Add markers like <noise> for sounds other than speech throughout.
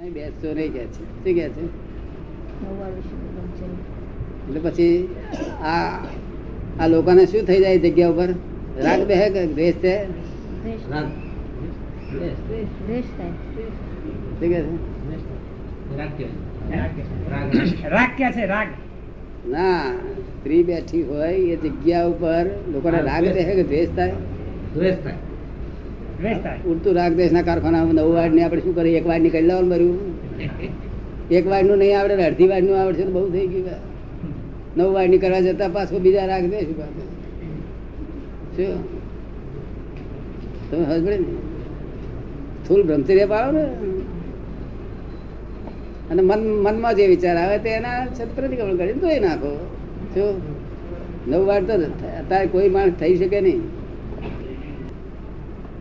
અહીં બેસશો નહીં કે છે. શું કે છે? એટલે પછી આ આ લોકોને શું થઈ જાય જગ્યા ઉપર? રાગ બે કે દ્વેષ છે? ના સ્ત્રી બેઠી હોય એ જગ્યા ઉપર લોકોને રાગ દ્વેષ. કે દ્વેષ થાય? દ્વેષ થાય. ઉડતું રાગ ના કારખાનામાં નવ વાડ ને આપણે શું કરીએ? એક વાડ નીકળી લાવવાનું ભર્યું? એક વાડનું નહીં આવડે અડધી વાડનું આવડશે તો બહુ થઈ ગયું નવ વાડની કરવા જતા પાછો બીજા રાગ દે શું? તમે હસબડે ને? સ્થૂલ બ્રહ્મચર્ય પાડો ને. અને મન, મનમાં જે વિચાર આવે તે એના પ્રતિક્રમણ કરીને ધોઈ નાખો. શું? નવ વાર તો અત્યારે કોઈ માણસ થઈ શકે નહીં.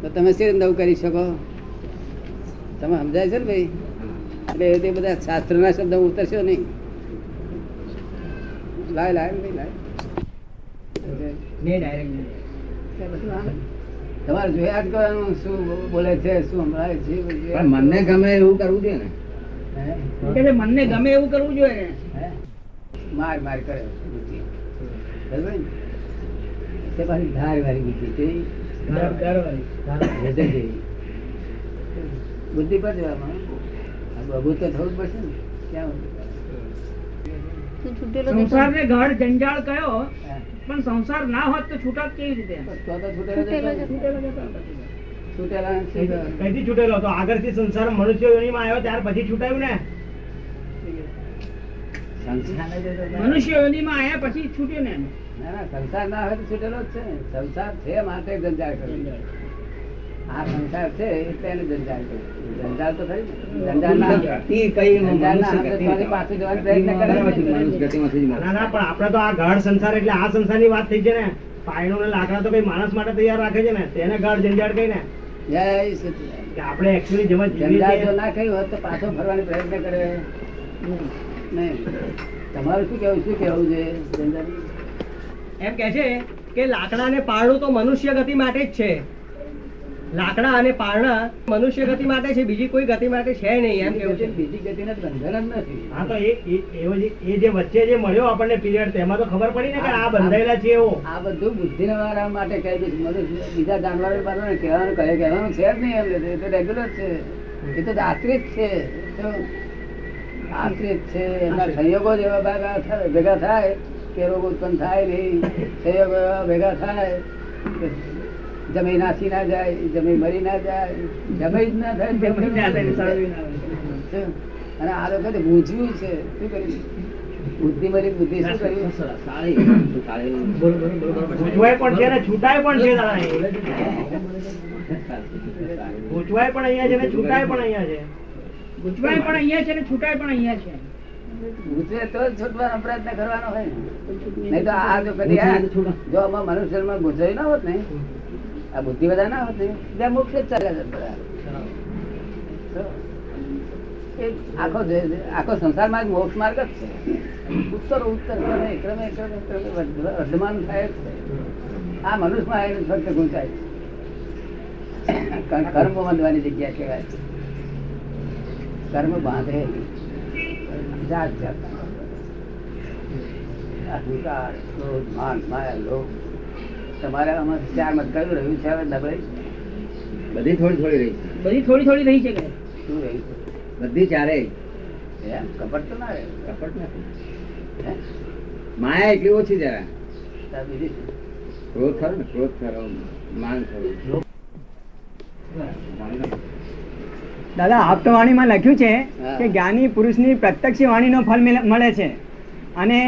તો તમે શી નવું કરી શકો? તમે સમજાય છે ને ભાઈ? એટલે એ તે બધા શાસ્ત્રના શબ્દ ઉતરશો નહીં. લાય લાય ભાઈ લાય. તમારે જોયા જ કરવાનું શું બોલે છે શું સંભળાય છે પણ મનને ગમે એવું કરવું જોઈએ ને. હે? કે મનને ગમે એવું કરવું જોઈએ ને. હે? માર માર કરે. બુદ્ધિ બરાબર? તે પાછી ધાર વાળી બુદ્ધિ. બુદ્ધિ પર જવામાં બબુ તો થવું પડશે ને. ક્યાં તું છૂટેલો ઘર જંજાળ કયો પણ સંસાર ના હોત તો છૂટત કેવી રીતે? તો તો છૂટેલો છૂટેલો જતો. જતો. છૂટેલા ને શું કરવાનું? કઈથી છૂટેલો? હતો આગળથી સંસાર મનુષ્ય યોનિમાં આવ્યો ત્યાર પછી છૂટાયું ના. મનુષ્ય યોનિમાં આવ્યા પછી છૂટ્યું ને ના ના સંસાર ના હોય તો છૂટેલો જ છે. સંસાર છે માટે જંજાળ કરવી આ સંસાર છે એટલે એને જંજાળ કરવી જંજાળ તો ખરી જંજાળ ના ગતિ કઈ જંજાળ ના મનુષ્ય સમજે ગતિ તો પાછું જવાનો પ્રયત્ન કરે ને. મનુષ્ય ગતિમાંથી જ ના ના પણ આપડે તો આ ગાઢ સંસાર એટલે આ સંસારની વાત થઈ છે ને. પાયણો ને લાકડા તો કઈ માણસ માટે તૈયાર રાખે છે ને. તેને ગાઢ જંજાળ કઈ ને જય સચિદાનંદ. આપણે એકચ્યુઅલી જેમાં જંજાળ જો ના કહ્યું હોત તો પાછો ફરવાનો પ્રયત્ન કરે. નહીં. તમારું શું કેવું શું કેવું છે? જંજાળ એમ કે છે કે લાકડા અને પારણું તો મનુષ્ય ગતિ માટે જ છે. લાકડા અને પારણા મનુષ્ય ગતિ માટે છે બીજી કોઈ ગતિ માટે છે નહીં એમ કેવું છે. બીજી ગતિને તો બંધન જ નથી. હા તો એ એવો જે એ જે વચ્ચે જે મળ્યો આપણને પીરિયડ તેમાં તો ખબર પડી ને કે આ બંધાયેલા છે એવો. આ બધું બુદ્ધિ માટે કહે છે. બીજા જાનવરો પાસે કહેવાનું કહે કહેવાનું છે જ નહીં એમ. એ તો રેગ્યુલર છે. એ તો આશ્રિત છે. તો આશ્રિત છે. એમના સંયોગો જેવા ભાગ ભેગા થાય. કે રોગ ઉત્પન્ન થાય નહીં સંયોગ ભેગા થાય જમી નાસી ના જાય જમી મરી ના જાય જમી જ ના થાય જમી ના થાય. અને આ લોકો તો છે શું કર્યું? બુદ્ધિ મરી બુદ્ધિ શું કર્યું? સારી સારી પણ છે ને છૂટાય પણ છે ગૂંચવાય પણ અહીંયા છે ને છૂટાય પણ અહીંયા છે. ગૂંચવાય પણ અહીંયા છે ને છૂટાય પણ અહીંયા છે. ગુજરે તો જ છૂટવાનો પ્રયત્ન કરવાનો હોય. નહીં તો આ જો કદી જો આમાં મનુષ્યમાં ગુજરાઈ ના હોત ને આ બુદ્ધિ બધા ના હોત ને બે મોક્ષ જ ચાલ્યા જાત બધા આખો આખો સંસારમાં માર્ગ મોક્ષ માર્ગ જ છે. ઉત્તર ઉત્તર ક્રમે ક્રમે ક્રમે ક્રમે વર્ધમાન થાય જ છે. આ મનુષ્યમાં આવીને ફક્ત ગુંચાય છે. કર્મ બંધવાની જગ્યા કહેવાય. છે કર્મ બાંધે જાત જાત. અહંકાર ક્રોધ માન માયા લોક. તમારે આમાં ચાર મત કયું? રહ્યું છે હવે નબળી બધી થોડી થોડી રહી બધી થોડી થોડી રહી છે કે? શું રહી છે? બધી ચારે એમ? કપટ તો ના રહે? કપટ નથી. હે? માયા એટલી ઓછી જરા? ક્રોધ ખરો ને? ક્રોધ ખરો. માન ખરો. દાદા આપતવાણીમાં લખ્યું છે કે જ્ઞાની પુરુષની પ્રત્યક્ષ વાણીનો ફળ મળે છે. અને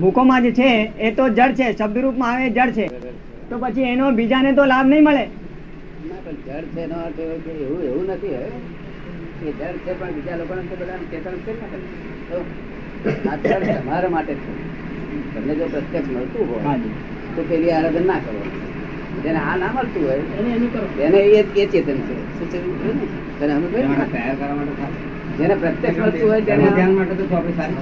ભૂકોમાં જે છે એ તો જળ છે શબ્દરૂપમાં આવે જળ છે. તો પછી એનો બીજાને તો લાભ નહીં મળે. જળ છે એનો અર્થ એવું એવું નથી એ જળ છે પણ બીજા લોકોને તો ચેતન આ જળ તમારા માટે છે. તમને જો પ્રત્યક્ષ મળતું હોય તો પેલી આરાધન ના કરો. જેને આ ના મળતું હોય. એને એનું કરો એને એ એ ચેતન છે છે. તને પડી તૈયાર કરવા માટે જેને પ્રત્યક્ષ મળતું હોય તેને ધ્યાન માટે તો ચોપડી સારી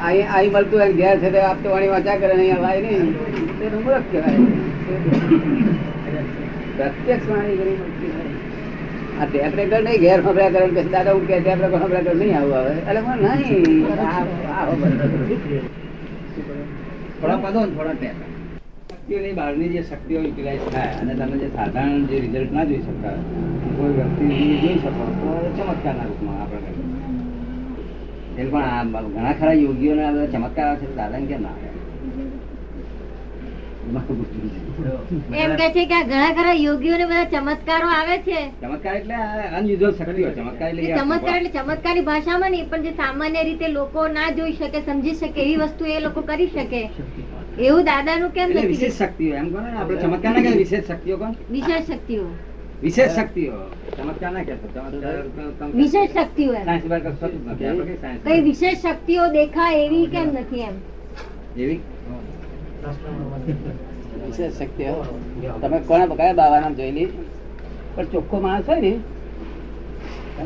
અહીં અહીં મળતું હોય ઘેર છે તે આપતો વાણી વાંચા કરે અહીંયા લાય નહીં. તેનું મૂળખ કહેવાય. પ્રત્યક્ષ વાણી ઘણી મળતી હોય. આ ટેપ રેકર્ડ નહીં ઘેર ખબર્યા કરે કે દાદા હું કે ટેપ રેકર્ડ કરે નહીં આવું આવે. એટલે મને નહીં આ- આ. થોડા પદો ને થોડા ટેપ શક્તિઓની બહારની જે શક્તિઓ યુટિલાઇઝ થાય અને તમે જે સાધારણ જે રિઝલ્ટ ના જોઈ શકતા કોઈ વ્યક્તિ જોઈ શકો તો ચમત્કારના રૂપમાં આપણે એટલે પણ આ ઘણા ખરા યોગીઓને ચમત્કાર આવે છે દાદાને કેમ ના આવે એમાં તો ગુસ્સો છે. એમ કે છે કે ઘણા ખરા યોગીઓને બધા ચમત્કારો આવે છે. ચમત્કાર એટલે અનયુઝ્યુઅલ શક્તિઓ ચમત્કાર એટલે ચમત્કાર એટલે ચમત્કારની ભાષામાં નહીં પણ જે સામાન્ય રીતે લોકો ના જોઈ શકે સમજી શકે એવી વસ્તુ એ લોકો કરી શકે. એવું દાદાનું કેમ નથી વિશેષ શક્તિઓ એમ કોને આપણે ચમત્કાર ના કે વિશેષ શક્તિઓ કોણ? વિશેષ શક્તિઓ. વિશેષ શક્તિઓ. ચમત્કાર ના કહેતો ચમત્કાર વિશેષ શક્તિઓ. સાયન્સ બાર કશું થતું નથી. આપણે કઈ સાયન્સ કઈ વિશેષ શક્તિઓ દેખાય એવી કેમ નથી એમ? એવી? વિશેષ શક્તિઓ? તમે કોને કયા બાબા નામ જોયેલી પણ ચોખ્ખો માણસ હોય ને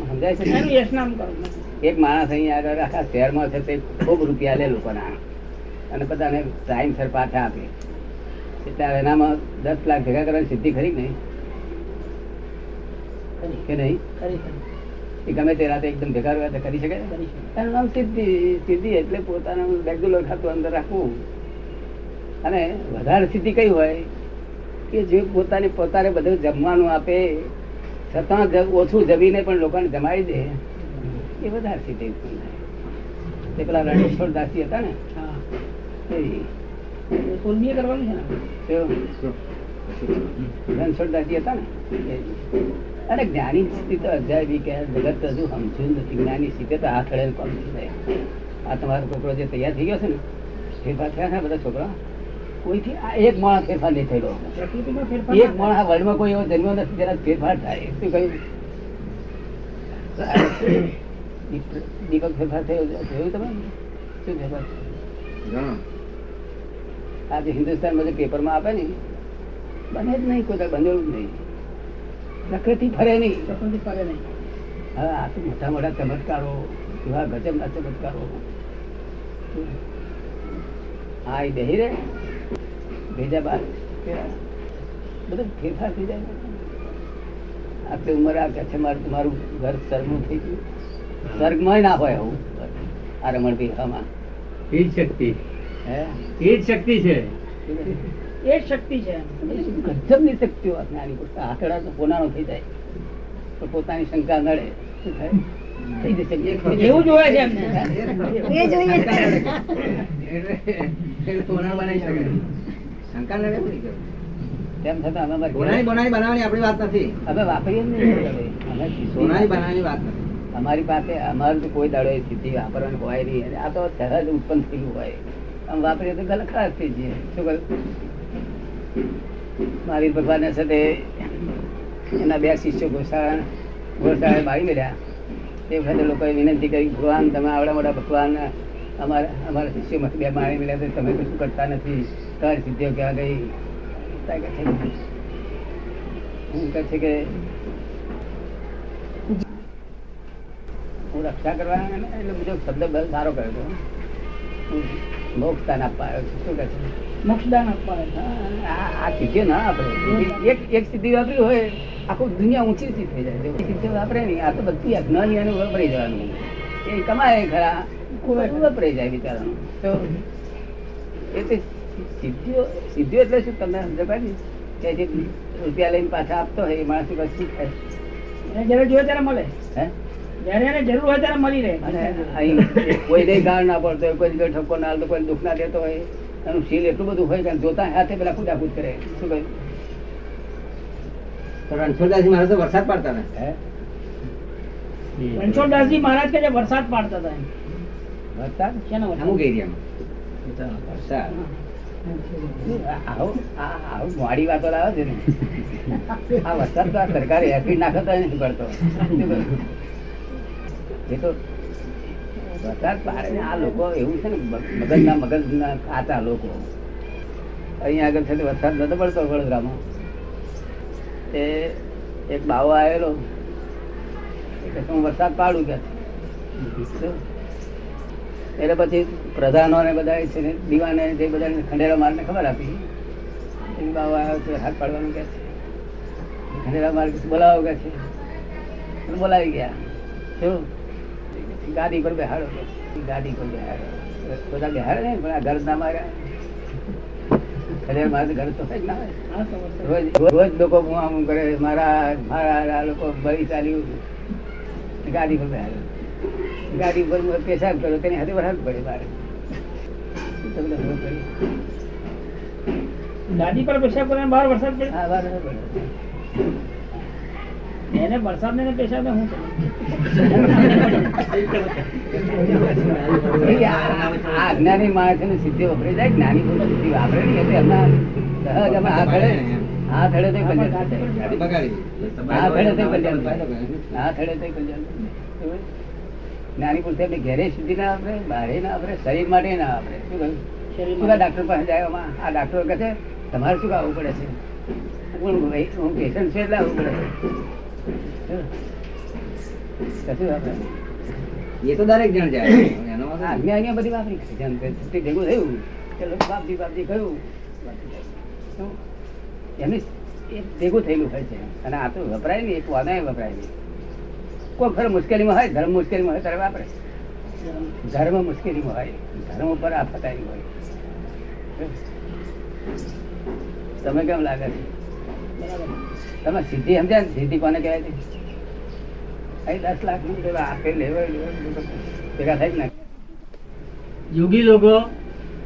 સમજાય છે એક માણસ અહીંયા આગળ આખા શહેરમાં છે તે ખૂબ રૂપિયા લે લોકોના. અને બધાને ટાઈમ સર પાછા આપે. એટલે એનામાં દસ લાખ ભેગા કરવાની સિદ્ધિ ખરી નહીં? કે નહીં? એ ગમે તે રાતે એકદમ ભેગા રહ્યા કરી શકે એનું નામ સિદ્ધિ સિદ્ધિ એટલે પોતાનું રેગ્યુલર ખાતું અંદર રાખવું. અને વધારે સિદ્ધિ કઈ હોય? કે જે પોતાની પોતાને બધું જમવાનું આપે છતાં ઓછું જમીને પણ લોકોને જમાવી દે. એ વધારે સિદ્ધિ તે પેલા રણેશ્વર દાસી હતા ને? એ- કરવાનું છે હતા ને. અરે જ્ઞાની સ્થિતિ તો અજાયબી કે જગત હજુ સમજ્યું નથી. જ્ઞાની સ્થિતિ તો હાથ અડે કોણ આ તમારો છોકરો જે તૈયાર થઈ ગયો છે ને ફેરફાર થયા છે બધા છોકરા કોઈથી? આ એક માણસ ફેરફાર નહીં થયેલો. એક માણસ આ વર્લ્ડમાં કોઈ એવો જન્મ નથી જેના ફેરફાર થાય. શું કહ્યું? દીપ- <coughs> દીપક ફેરફાર થયો જોયું તમે શું ફેરફાર ઘણો. આ હિન્દુસ્તાન જે પેપરમાં આપે ને બને જ નહીં કોઈ બનેલું જ નહીં. પ્રકૃતિ ફરે નહીં. હા આ તો મોટા મોટા ચમત્કારો એવા ગજબના ચમત્કારો. હા એ બેહી રે ભેજા બાદ બધું ફેરફાર થઈ જાય. આટલી ઉંમર આ કે છે મારું તમારું ઘર સરમું થઈ ગયું. સ્વર્ગમાં ના હોય આવું. આ રમણભી હવામાં એ જ શક્તિ. એ જ શક્તિ છે. ગજબની શક્તિઓ આ જ્ઞાની તો પોનાનો થઈ જાય. તો પોતાની શંકા નડે. શું થાય? થઈ જશે. એવું જોવે છે એમને. એ જોઈએ છે. એટલે- એટલે સોનાનું બનાવી શકે. શંકા લડે તેમ છતાં બનાવવાની આપણી વાત નથી. અમે વાપરીએ જ નહીં. સોનાની સોનાની બનાવવાની વાત નથી. અમારી પાસે, અમારું તો કોઈ દાડો એ સ્થિતિ વાપરવાનું હોય નહીં. અને આ તો સહજ ઉત્પન્ન થયેલું હોય. આમ વાપરીએ તો ગલત ખરાબ થઈ જઈએ. શું કહ્યું મારી ભગવાન સાથે એના બે શિષ્યો ગોસાળા ગોસાળા બાળી મળ્યા. તે વખતે લોકોએ વિનંતી કરી, ભગવાન, તમે આવડા મોટા ભગવાન, અમારા અમારા શિષ્યોમાંથી બે માણી મળ્યા તો તમે કશું કરતા નથી? તમારી સિદ્ધિઓ ક્યાં ગઈ? હું કહે છે કે રક્ષા કરવાના એટલે બીજો શબ્દ સારો કર્યો મોક્ષદાન આપવા આવ્યો છે. શું કહે છે? મોક્ષદાન આપવા આ સિદ્ધિઓ ના આપણે એક એક સિદ્ધિ વાપરી હોય આખું દુનિયા ઊંચી ઊંચી થઈ જાય. એ સિદ્ધિઓ વાપરે નહીં આ તો બધી અજ્ઞાની અને વાપરી જવાનું. એ કમાય ખરા વાપરી જાય બિચારાનું? તો એ તો સિદ્ધિઓ સિદ્ધિઓ એટલે શું? તમને સમજ પાડી? કે જે રૂપિયા લઈને પાછા આપતો હોય એ માણસ પાસે શું થાય જયારે જોયો ત્યારે મળે. હે? ગાળ ના પડતો હોય કોઈ ઠપકો ના હાલતો કોઈ દુઃખ ના દેતો હોય એનું શીલ એટલું બધું હોય કે જોતા હાથે પેલા કુદાકુદ કરે. શું કહ્યું? તો રણછોડદાસજી મહારાજ તો વરસાદ પાડતા ને રણછોડદાસજી મહારાજ કે વરસાદ પાડતા હતા. વરસાદ? શેનો? અમુક એરિયામાં. વરસાદ? આવું આવું મોડી વાતો લાવે છે ને. આ વરસાદ તો આ સરકારે નાખતો નથી કરતો? એ તો વરસાદ પાડે આ લોકો એવું છે ને મગજના મગજના ખાતા લોકો. અહીંયા આગળ છે વરસાદ નતો પડતો વડોદરામાં. તે એક બાવો આવેલો. એ હું વરસાદ પાડું કે. એટલે પછી પ્રધાનો ને બધા છે ને, દીવાને જે બધા ખંડેરા મારને ખબર આપી. એ બાવા આવ્યો છે હાથ પાડવાનું કે છે. ખંડેરા માર કે બોલાવો કે છે. બોલાવી ગયા. શું? ગાડી પર બેહાડો ગાડી પર બેહાડો. બધા બેહાડે ને પણ આ ઘર ના માર્યા મારે ઘર તો જ ના રોજ રોજ લોકો મું કરે મારા મારા લોકો બળી ચાલ્યું. ગાડી પર બેહાડે. ગાડી પર હું પેશાબ કર્યો તેની હાથે વરસાદ પડે મારે? દાદી પર પેશાબ કરીને બહાર વરસાદ પડે? હા, વરસાદ પડે. એને વરસાદ ને પેશાબ ને હું અજ્ઞાની માણસ માણસોની સિદ્ધિ વપરાઈ જાય જ્ઞાની પુરુષ સિદ્ધિ વાપરે નહીં એટલે એમના સહજ એમાં હાથ હળે હાથ હળે તો કલ્યાણ થાય. ગાડી બગાડી હાથ હળે તો કલ્યાણ હાથ હળે તો કલ્યાણ જ્ઞાની પુરુષ એમની ઘેરે સિદ્ધિ ના વાપરે બહારે ના વાપરે શરીર માટે ના વાપરે. શું કહ્યું? શું ડાક્ટર પાસે જાય આ ડાક્ટર કહે છે તમારે શું આવવું પડે છે? હું પેશન્ટ છું એટલે આવવું પડે છે. એ તો દરેક જણ જાય. એનો આજ્ઞા આજ્ઞા બધી વાપરી. જેમ કે ભેગું થયું લોકો બાપજી બાપજી કહ્યું. એમની એ ભેગું થયેલું હોય છે. અને આ તો વપરાય નહીં એક વાદાય વપરાય નહીં કોઈ ખરો મુશ્કેલીમાં હોય ધર્મ મુશ્કેલીમાં હોય ત્યારે વાપરે. ધર્મ મુશ્કેલીમાં હોય ધર્મ ઉપર આફત આવી હોય. તમે કેમ લાગે છે? તમે સિદ્ધિ સમજ્યા ને? સિદ્ધિ કોને કહેવાય છે? દસ લાખનું આપે લેવાય ભેગા થાય જ ને. યોગી લોકો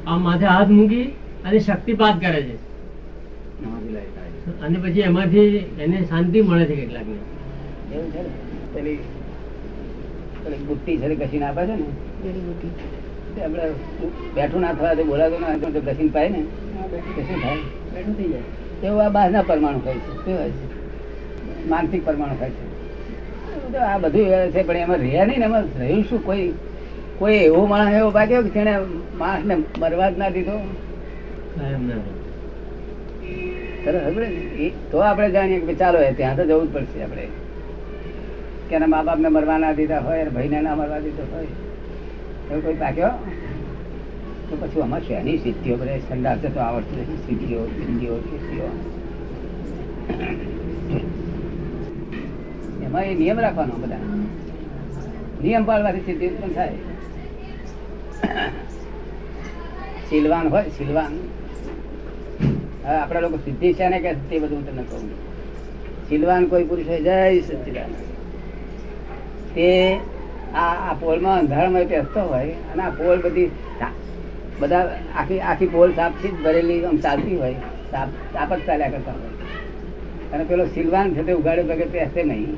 આ માથે હાથ મૂકી અને શક્તિપાત કરે છે. અને પછી એમાંથી એને શાંતિ મળે છે કેટલાકને. એવું છે ને? પેલી પેલી બુટ્ટી છે ઘસીને આપે છે ને? આપણે બેઠું ના થવા બોલાતો ના તો ઘસીને પાય ને? શું થાય? બેઠું થઈ જાય. એવું આ બહારના પરમાણુ ખાય છે. કેવાય હોય છે? માનસિક પરમાણુ ખાય છે. આ બધું છે પણ એમાં રહ્યા નહીં ને એમાં રહ્યું શું? કોઈ કોઈ એવો માણસ એવો ભાગ્યો કે જેને માણસને મરવા જ ના દીધો? ના તો આપણે જાણીએ કે ચાલો ત્યાં તો જવું જ પડશે આપણે. કે એના મા બાપને મરવા ના દીધા હોય ભાઈને ના મરવા દીધો હોય. એવું કોઈ પાક્યો? તો પછી આમાં શેની સિદ્ધિઓ બધા સંડાસ તો આવડતું નથી સિદ્ધિઓ સિદ્ધિઓ સિદ્ધિઓ. એમાં એ નિયમ રાખવાનો બધા. નિયમ પાળવાથી સિદ્ધિ ઉત્પન્ન થાય. સિલવાન હોય, સિલવાન. આપણા લોકો સિદ્ધિ છે ને કે તે બધું હું તમને કહું. સિલવાન કોઈ પુરુષ હોય, જય સચિદાન તે આ આ પોલમાં અંધારામાં બેસતો હોય અને આ પોલ બધી બધા આખી આખી પોલ સાપથી જ ભરેલી આમ ચાલતી હોય. સાપ સાપ જ ચાલ્યા કરતા હોય. અને પેલો સિલવાન છે તે ઉગાડે વગર બેસે નહીં.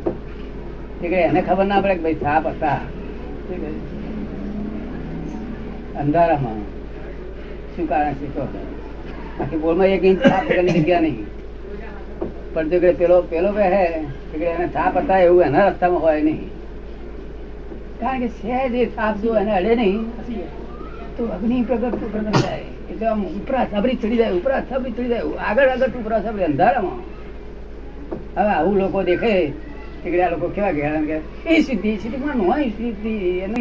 એને ખબર ના પડે કે ભાઈ સાપ હતા. અંધારામાં. શું કારણ છે તો? બાકી બોલમાં એક ઇંચ સાપ વગરની જગ્યા નહીં. પણ જો પેલો પેલો કહે કે એને સાપ હતા એવું એના રસ્તામાં હોય નહીં. કારણ કે સહેજ એ સાપ જો એને અડે નહીં, તો અગ્નિ પ્રગટ પ્રગટ જાય એટલે આમ ઉપરા સાબરી ચડી જાય, ઉપરા સાબરી ચડી જાય, આગળ આગળ ઉપરા સાબરી અંધારામાં. હવે આવું લોકો દેખે આ લોકો કેવા ગયા કે, એ સિદ્ધિ માં હોય સિદ્ધિ એનું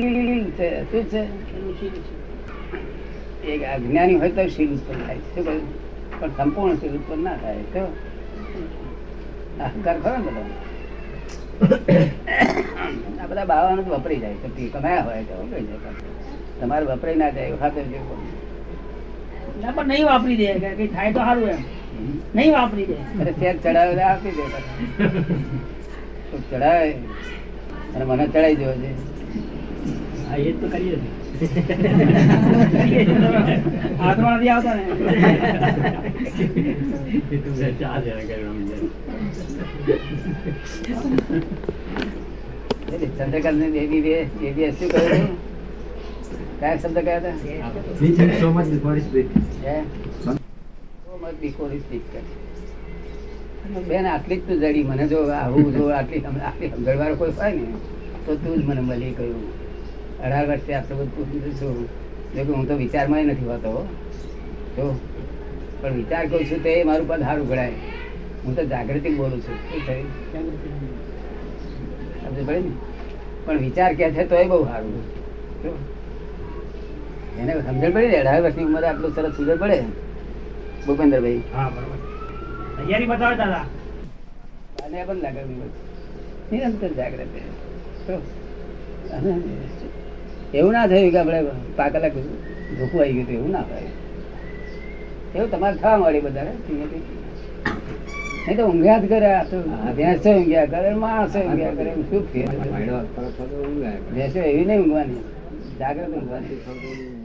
છે, શું છે? એક અજ્ઞાની હોય તો શીલ ઉત્પન્ન થાય, શું પણ સંપૂર્ણ શીલ ઉત્પન્ન ના થાય, તો અહંકાર ખરો ને આ બધા બાવાનું તો વપરાઈ જાય, તો કમાયા હોય તો વપરાઈ જાય તમારે વપરાઈ ના જાય ખાતર જેવું ના, પણ નહીં વાપરી દે, કે થાય તો સારું એમ. નહીં વાપરી દે. અરે શેર ચડાવે આપી દે ચડાવે? અને મને ચડાવી દેવો છે હા એ તો કરીએ ચંદ્રકાંતની. બેબી શું કહ્યું કયા શબ્દ કયા હતા? બેન, આટલી જ તું જડી. મને જો આવું, જો આટલી આટલી સમજણવાળો કોઈ હોય ને, તો તું જ મને મળી ગયું. અઢાર વર્ષે આટલું બધું પૂછું છું. જો હું તો વિચારમાં નથી હોતો જો. પણ વિચાર કરું છું તે મારું પદ સારું ગણાય. હું તો જાગૃતિ બોલું છું. શું થયું? પડે ને. પણ વિચાર કે છે તોય બહુ સારું. એને સમજણ પડી ને? અઢાર વર્ષની ઉંમરે આટલું સરસ સુધર પડે? ભૂપેન્દ્રભાઈ. હા બરોબર. તૈયારી બતાવે દાદા. અને પણ લાગે નિરંતર જાગ્રત રહે. તો અને એવું ના થયું કે આપણે પાકલા ધોકું આવી ગયું એવું ના થાય. એવું તમારે થવા મળી બધા નહીં તો ઊંઘ્યા જ કરે. આ તો ભેંસો ઊંઘ્યા કરે માણસો ઊંઘ્યા કરે. શું. ભેંસો એવી નહીં ઊંઘવાની. જાગ્રત ઊંઘવાની.